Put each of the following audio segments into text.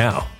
now.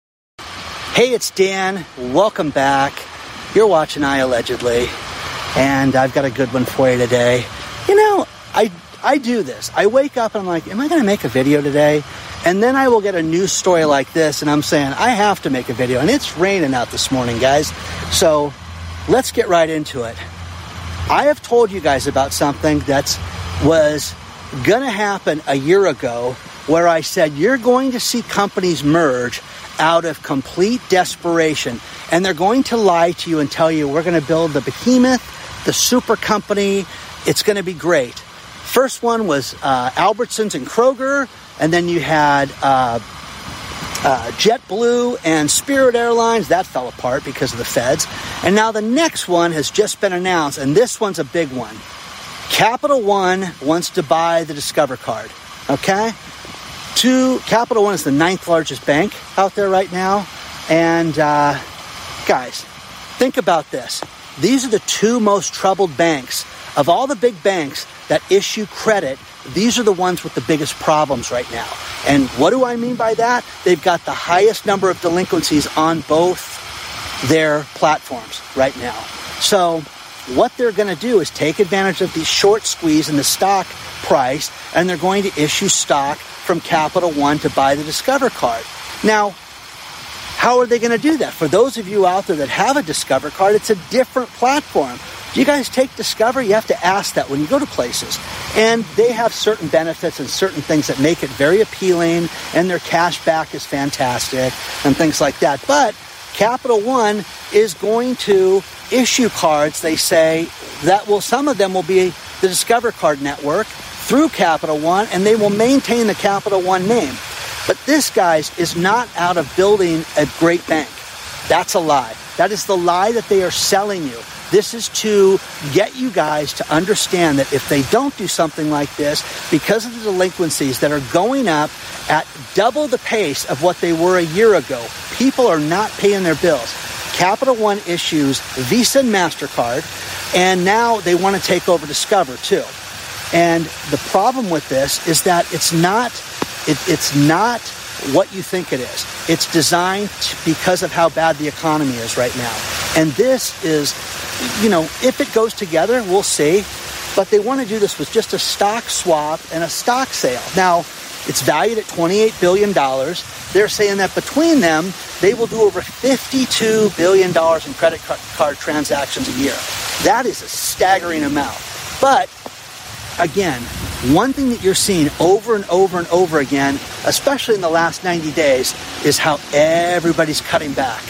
Hey, it's Dan. Welcome back. You're watching I Allegedly, and I've got a good one for you today. You know, I I do this. I wake up and I'm like, am I going to make a video today? And then I will get a news story like this, and I'm saying, I have to make a video. And it's raining out this morning, guys. So let's get right into it. I have told you guys about something that was going to happen a year ago where I said, you're going to see companies merge out of complete desperation. And they're going to lie to you and tell you, we're going to build the behemoth, the super company. It's going to be great. First one was uh, Albertsons and Kroger, and then you had uh, uh, JetBlue and Spirit Airlines. That fell apart because of the feds. And now the next one has just been announced, and this one's a big one. Capital One wants to buy the Discover card. Okay? Two, Capital One is the ninth largest bank out there right now. And uh, guys, think about this. These are the two most troubled banks. Of all the big banks that issue credit, these are the ones with the biggest problems right now. And what do I mean by that? They've got the highest number of delinquencies on both their platforms right now. So, what they're going to do is take advantage of the short squeeze in the stock price, and they're going to issue stock from Capital One to buy the Discover card. Now, how are they going to do that? For those of you out there that have a Discover card, it's a different platform. Do you guys take Discover? You have to ask that when you go to places. And they have certain benefits and certain things that make it very appealing, and their cash back is fantastic and things like that. But Capital One is going to issue cards, they say, that will, some of them will be the Discover Card Network through Capital One, and they will maintain the Capital One name. But this, guys, is not out of building a great bank. That's a lie. That is the lie that they are selling you. This is to get you guys to understand that if they don't do something like this, because of the delinquencies that are going up at double the pace of what they were a year ago, people are not paying their bills. Capital One issues Visa and MasterCard, and now they want to take over Discover too. And the problem with this is that it's not it, it's not what you think it is. It's designed because of how bad the economy is right now. And this is, you know, if it goes together, we'll see. But they want to do this with just a stock swap and a stock sale. Now, it's valued at $28 billion. They're saying that between them, they will do over $52 billion in credit card transactions a year. That is a staggering amount. But again, one thing that you're seeing over and over and over again, especially in the last 90 days, is how everybody's cutting back.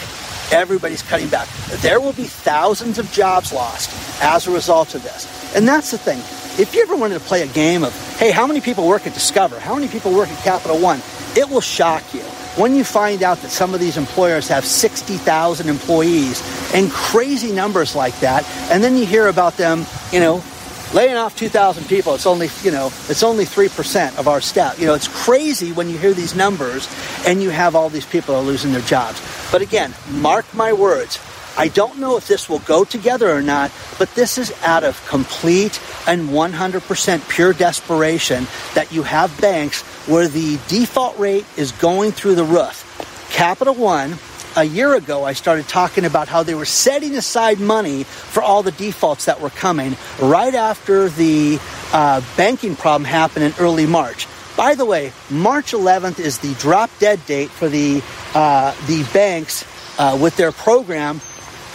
Everybody's cutting back. There will be thousands of jobs lost as a result of this. And that's the thing. If you ever wanted to play a game of, hey, how many people work at Discover? How many people work at Capital One? It will shock you when you find out that some of these employers have 60,000 employees and crazy numbers like that, and then you hear about them, you know, laying off 2,000 people, it's only, you know, it's only 3% of our staff. You know, it's crazy when you hear these numbers and you have all these people are losing their jobs. But again, mark my words. I don't know if this will go together or not, but this is out of complete and 100% pure desperation that you have banks where the default rate is going through the roof. Capital One, a year ago, I started talking about how they were setting aside money for all the defaults that were coming right after the uh, banking problem happened in early March. By the way, March 11th is the drop dead date for the uh, the banks uh, with their program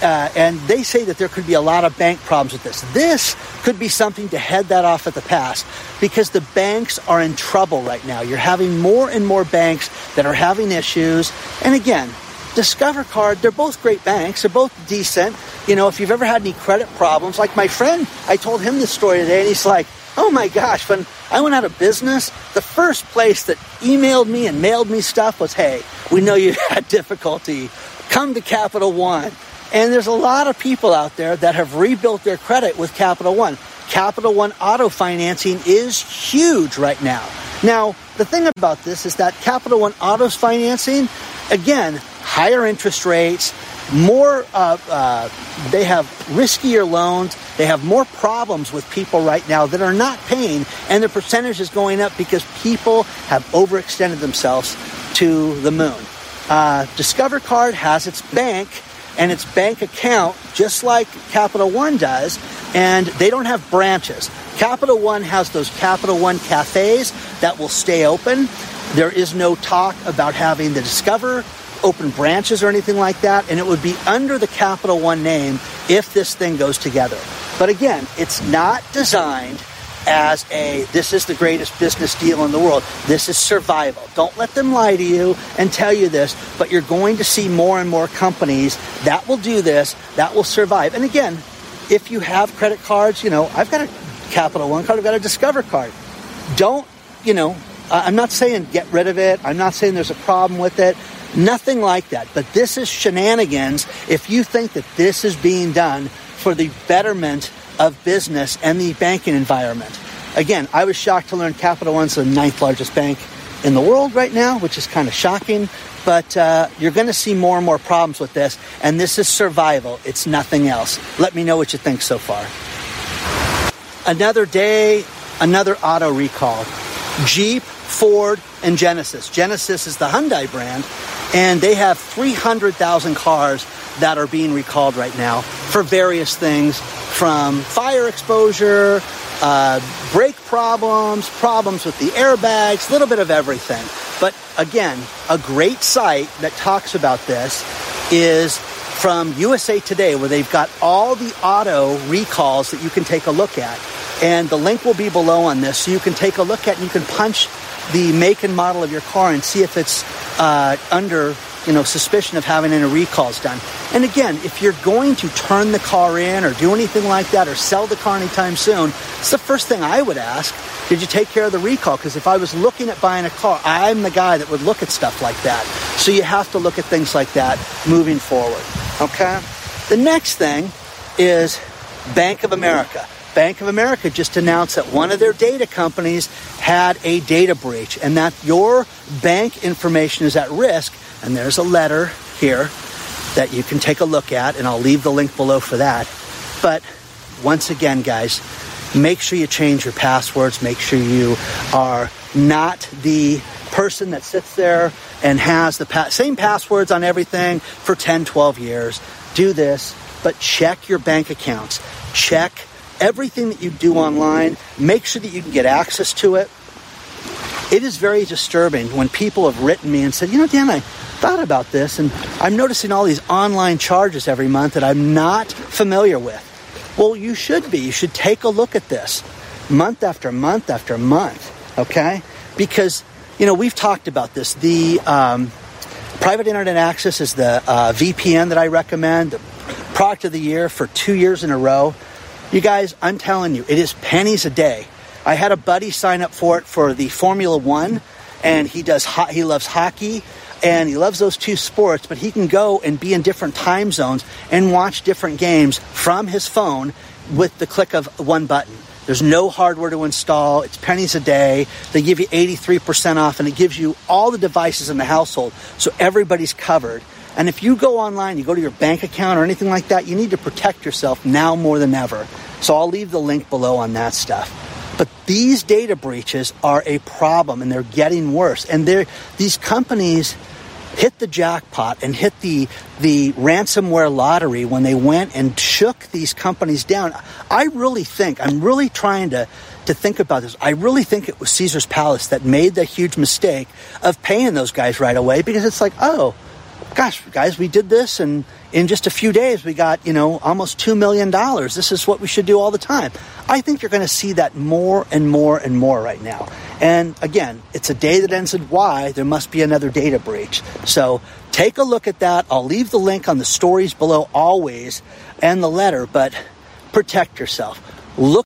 uh, and they say that there could be a lot of bank problems with this. This could be something to head that off at the pass because the banks are in trouble right now. You're having more and more banks that are having issues. And again, Discover Card, they're both great banks. They're both decent. You know, if you've ever had any credit problems, like my friend, I told him this story today, and he's like, oh my gosh, when I went out of business, the first place that emailed me and mailed me stuff was, hey, We know you had difficulty. Come to Capital One. And there's a lot of people out there that have rebuilt their credit with Capital One. Capital One auto financing is huge right now. Now, the thing about this is that Capital One autos financing, again, higher interest rates, more, uh, uh, they have riskier loans. They have more problems with people right now that are not paying, and the percentage is going up because people have overextended themselves to the moon. Uh, Discover Card has its bank and its bank account just like Capital One does, and they don't have branches. Capital One has those Capital One cafes that will stay open. There is no talk about having the Discover open branches or anything like that, and it would be under the Capital One name if this thing goes together. But again, it's not designed as a this is the greatest business deal in the world. This is survival. Don't let them lie to you and tell you this, but you're going to see more and more companies that will do this, that will survive. And again, if you have credit cards, you know, I've got a Capital One card, I've got a Discover card. Don't, you know, I'm not saying get rid of it. I'm not saying there's a problem with it. Nothing like that. But this is shenanigans if you think that this is being done for the betterment of business and the banking environment. Again, I was shocked to learn Capital One's the ninth largest bank in the world right now, which is kind of shocking. But uh, you're going to see more and more problems with this, and this is survival. It's nothing else. Let me know what you think so far. Another day, another auto recall. Jeep, Ford, and Genesis. Genesis is the Hyundai brand, and they have 300,000 cars that are being recalled right now for various things from fire exposure, uh, brake problems, problems with the airbags, a little bit of everything. But again, a great site that talks about this is from USA Today, where they've got all the auto recalls that you can take a look at. And the link will be below on this, so you can take a look at and you can punch the make and model of your car and see if it's uh, under you know suspicion of having any recalls done. And again, if you're going to turn the car in or do anything like that or sell the car anytime soon, it's the first thing I would ask. Did you take care of the recall? Because if I was looking at buying a car, I'm the guy that would look at stuff like that. So you have to look at things like that moving forward. Okay? The next thing is Bank of America. Bank of America just announced that one of their data companies had a data breach and that your bank information is at risk. And there's a letter here that you can take a look at, and I'll leave the link below for that. But once again, guys, make sure you change your passwords. Make sure you are not the person that sits there and has the pa- same passwords on everything for 10, 12 years. Do this, but check your bank accounts. Check everything that you do online, make sure that you can get access to it. It is very disturbing when people have written me and said, you know, Dan, I thought about this and I'm noticing all these online charges every month that I'm not familiar with. Well, you should be. You should take a look at this month after month after month, okay? Because, you know, we've talked about this. The um, private internet access is the uh, VPN that I recommend, the product of the year for two years in a row. You guys, I'm telling you, it is pennies a day. I had a buddy sign up for it for the Formula One, and he does ho- he loves hockey and he loves those two sports, but he can go and be in different time zones and watch different games from his phone with the click of one button. There's no hardware to install. It's pennies a day. They give you 83% off, and it gives you all the devices in the household, so everybody's covered. And if you go online, you go to your bank account or anything like that, you need to protect yourself now more than ever. So I'll leave the link below on that stuff. But these data breaches are a problem and they're getting worse. And they're, these companies hit the jackpot and hit the, the ransomware lottery when they went and shook these companies down. I really think, I'm really trying to, to think about this. I really think it was Caesar's Palace that made the huge mistake of paying those guys right away because it's like, oh, gosh, guys, we did this and in just a few days we got, you know, almost $2 million. This is what we should do all the time. I think you're going to see that more and more and more right now. And again, it's a day that ends in Y. There must be another data breach. So take a look at that. I'll leave the link on the stories below always and the letter, but protect yourself. Look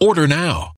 Order now.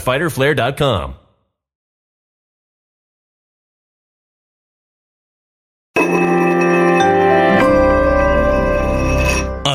www.fighterflare.com.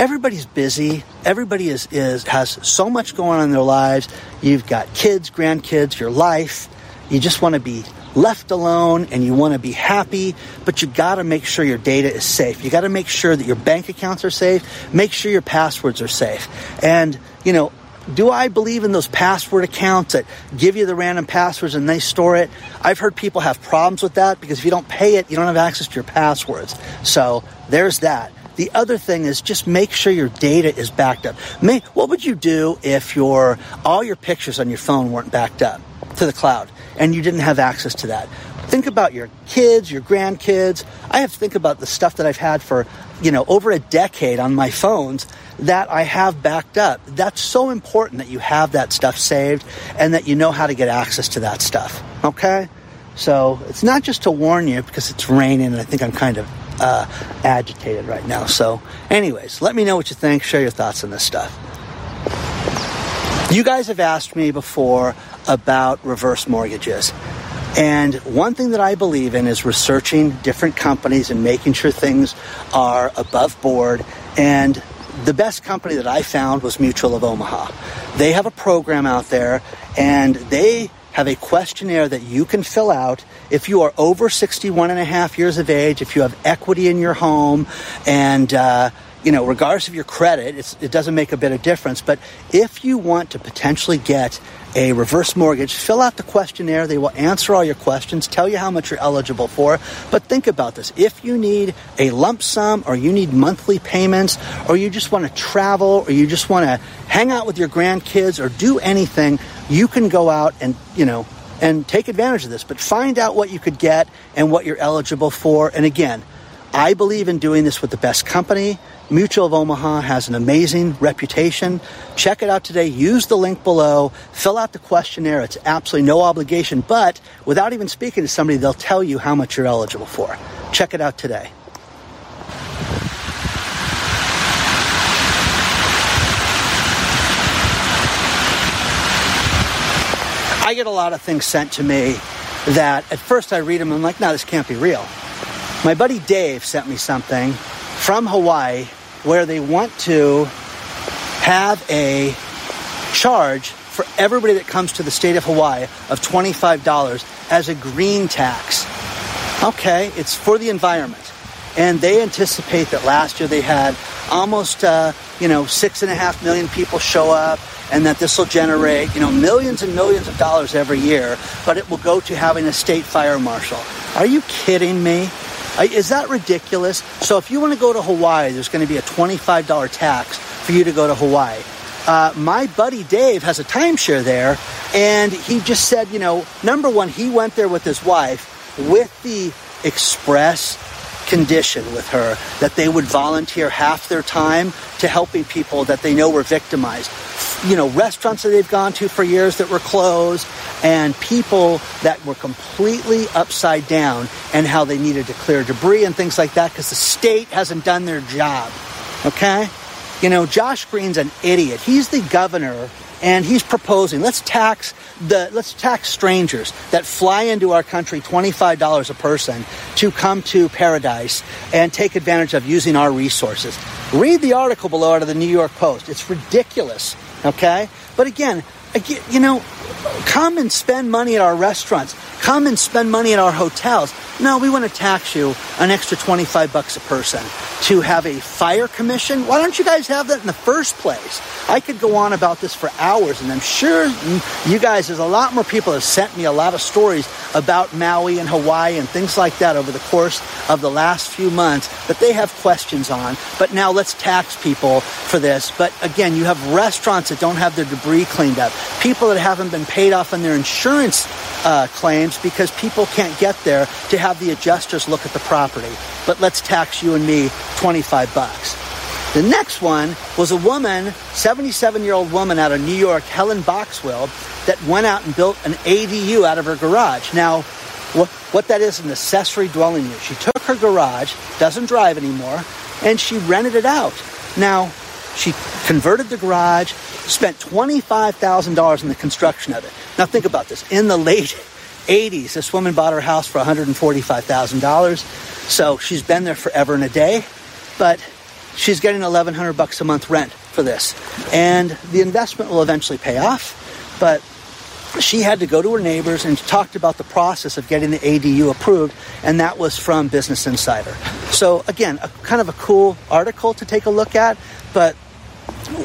everybody's busy. Everybody is, is has so much going on in their lives. You've got kids, grandkids, your life. You just want to be left alone and you want to be happy, but you got to make sure your data is safe. You got to make sure that your bank accounts are safe. Make sure your passwords are safe. And, you know, do I believe in those password accounts that give you the random passwords and they store it? I've heard people have problems with that because if you don't pay it, you don't have access to your passwords. So there's that. The other thing is just make sure your data is backed up. May, what would you do if your all your pictures on your phone weren't backed up to the cloud and you didn't have access to that? Think about your kids, your grandkids. I have to think about the stuff that I've had for, you know, over a decade on my phones that I have backed up. That's so important that you have that stuff saved and that you know how to get access to that stuff. Okay? So it's not just to warn you because it's raining and I think I'm kind of uh, agitated right now. So, anyways, let me know what you think. Share your thoughts on this stuff. You guys have asked me before about reverse mortgages. And one thing that I believe in is researching different companies and making sure things are above board. And the best company that I found was Mutual of Omaha. They have a program out there and they have a questionnaire that you can fill out. If you are over 61 and a half years of age, if you have equity in your home, and uh, you know, regardless of your credit, it doesn't make a bit of difference. But if you want to potentially get a reverse mortgage, fill out the questionnaire. They will answer all your questions, tell you how much you're eligible for. But think about this. If you need a lump sum or you need monthly payments or you just want to travel or you just want to hang out with your grandkids or do anything, you can go out and, you know, and take advantage of this. But find out what you could get and what you're eligible for. And again, I believe in doing this with the best company. Mutual of Omaha has an amazing reputation. Check it out today. Use the link below. Fill out the questionnaire. It's absolutely no obligation, but without even speaking to somebody, they'll tell you how much you're eligible for. Check it out today. I get a lot of things sent to me that at first I read them and I'm like, no, this can't be real. My buddy Dave sent me something from Hawaii where they want to have a charge for everybody that comes to the state of Hawaii of $25 as a green tax. Okay, it's for the environment. And they anticipate that last year they had almost, uh, you know, six and a half million people show up and that this will generate, you know, millions and millions of dollars every year, but it will go to having a state fire marshal. Are you kidding me? Is that ridiculous? So if you want to go to Hawaii, there's going to be a $25 tax for you to go to Hawaii. Uh, my buddy Dave has a timeshare there, and he just said, you know, number one, he went there with his wife with the express condition with her that they would volunteer half their time to helping people that they know were victimized. You know, restaurants that they've gone to for years that were closed, and people that were completely upside down, and how they needed to clear debris and things like that because the state hasn't done their job. Okay? You know, Josh Green's an idiot. He's the governor and he's proposing let's tax the let's tax strangers that fly into our country $25 a person to come to paradise and take advantage of using our resources read the article below out of the new york post it's ridiculous okay but again you know come and spend money at our restaurants come and spend money at our hotels no we want to tax you an extra 25 bucks a person to have a fire commission. Why don't you guys have that in the first place? I could go on about this for hours, and I'm sure you guys, there's a lot more people have sent me a lot of stories about Maui and Hawaii and things like that over the course of the last few months that they have questions on. But now let's tax people for this. But again, you have restaurants that don't have their debris cleaned up, people that haven't been paid off on their insurance uh, claims because people can't get there to have the adjusters look at the property. But let's tax you and me 25 bucks. The next one was a woman, 77 year old woman out of New York, Helen Boxwell, that went out and built an ADU out of her garage. Now, what, what that is an accessory dwelling unit. She took her garage, doesn't drive anymore, and she rented it out. Now, she converted the garage, spent $25,000 in the construction of it. Now, think about this. In the late 80s, this woman bought her house for $145,000. So she's been there forever and a day but she's getting 1100 bucks a month rent for this. And the investment will eventually pay off, but she had to go to her neighbors and talked about the process of getting the ADU approved, and that was from Business Insider. So again, a, kind of a cool article to take a look at, but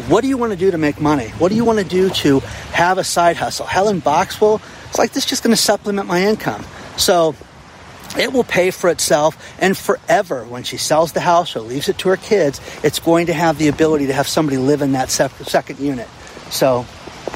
what do you want to do to make money? What do you want to do to have a side hustle? Helen Boxwell, it's like this just going to supplement my income. So it will pay for itself and forever when she sells the house or leaves it to her kids it's going to have the ability to have somebody live in that second unit so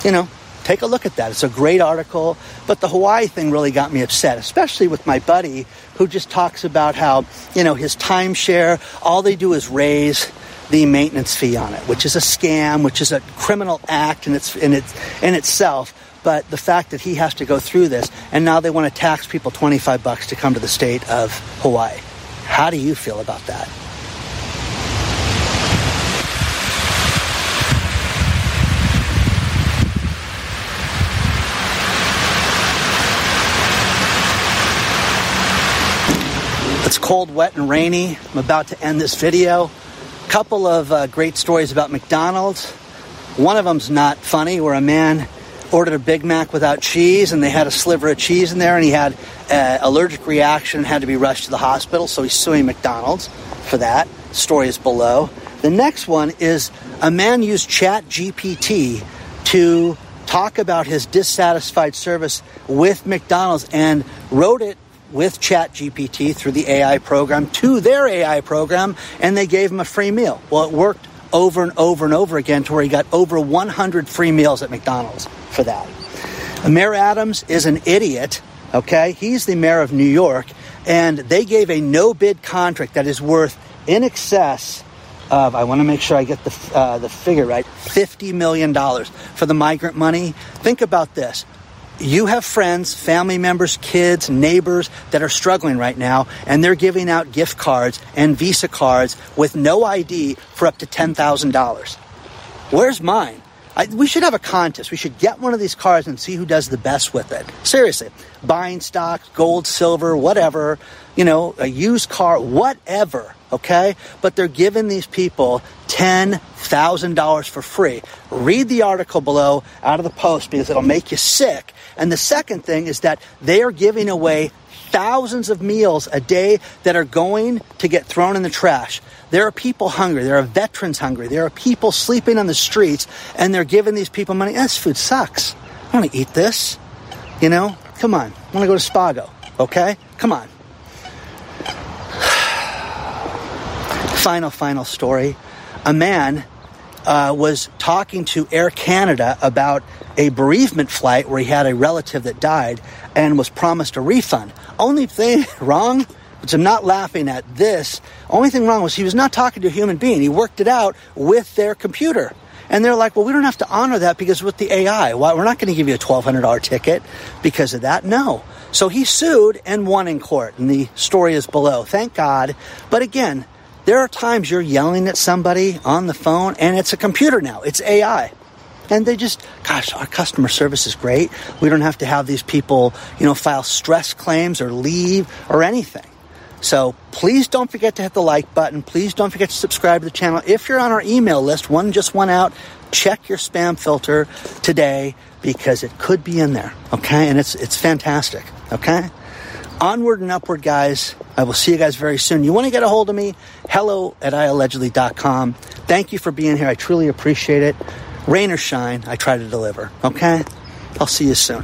you know take a look at that it's a great article but the hawaii thing really got me upset especially with my buddy who just talks about how you know his timeshare all they do is raise the maintenance fee on it which is a scam which is a criminal act in its in its in itself but the fact that he has to go through this, and now they want to tax people 25 bucks to come to the state of Hawaii. How do you feel about that? It's cold, wet, and rainy. I'm about to end this video. Couple of uh, great stories about McDonald's. One of them's not funny, where a man ordered a Big Mac without cheese, and they had a sliver of cheese in there, and he had an allergic reaction and had to be rushed to the hospital. So he's suing McDonald's for that. Story is below. The next one is a man used Chat GPT to talk about his dissatisfied service with McDonald's and wrote it with Chat GPT through the AI program to their AI program, and they gave him a free meal. Well, it worked over and over and over again to where he got over 100 free meals at McDonald's for that. Mayor Adams is an idiot, okay? He's the mayor of New York, and they gave a no bid contract that is worth in excess of, I want to make sure I get the, uh, the figure right, $50 million for the migrant money. Think about this. You have friends, family members, kids, neighbors that are struggling right now, and they're giving out gift cards and Visa cards with no ID for up to $10,000. Where's mine? I, we should have a contest. We should get one of these cards and see who does the best with it. Seriously, buying stocks, gold, silver, whatever, you know, a used car, whatever, okay? But they're giving these people $10,000 for free. Read the article below out of the post because it'll make you sick. And the second thing is that they are giving away thousands of meals a day that are going to get thrown in the trash. There are people hungry. There are veterans hungry. There are people sleeping on the streets, and they're giving these people money. This food sucks. I want to eat this. You know, come on. I want to go to Spago. Okay, come on. final, final story. A man uh, was talking to Air Canada about a bereavement flight where he had a relative that died and was promised a refund. Only thing wrong which I'm not laughing at this. Only thing wrong was he was not talking to a human being. He worked it out with their computer. And they're like, well, we don't have to honor that because with the AI, why, we're not going to give you a $1,200 ticket because of that. No. So he sued and won in court. And the story is below. Thank God. But again, there are times you're yelling at somebody on the phone and it's a computer now. It's AI and they just gosh our customer service is great we don't have to have these people you know file stress claims or leave or anything so please don't forget to hit the like button. Please don't forget to subscribe to the channel. If you're on our email list, one just went out. Check your spam filter today because it could be in there. Okay, and it's it's fantastic. Okay, onward and upward, guys. I will see you guys very soon. You want to get a hold of me? Hello at iallegedly.com. Thank you for being here. I truly appreciate it. Rain or shine, I try to deliver. Okay, I'll see you soon.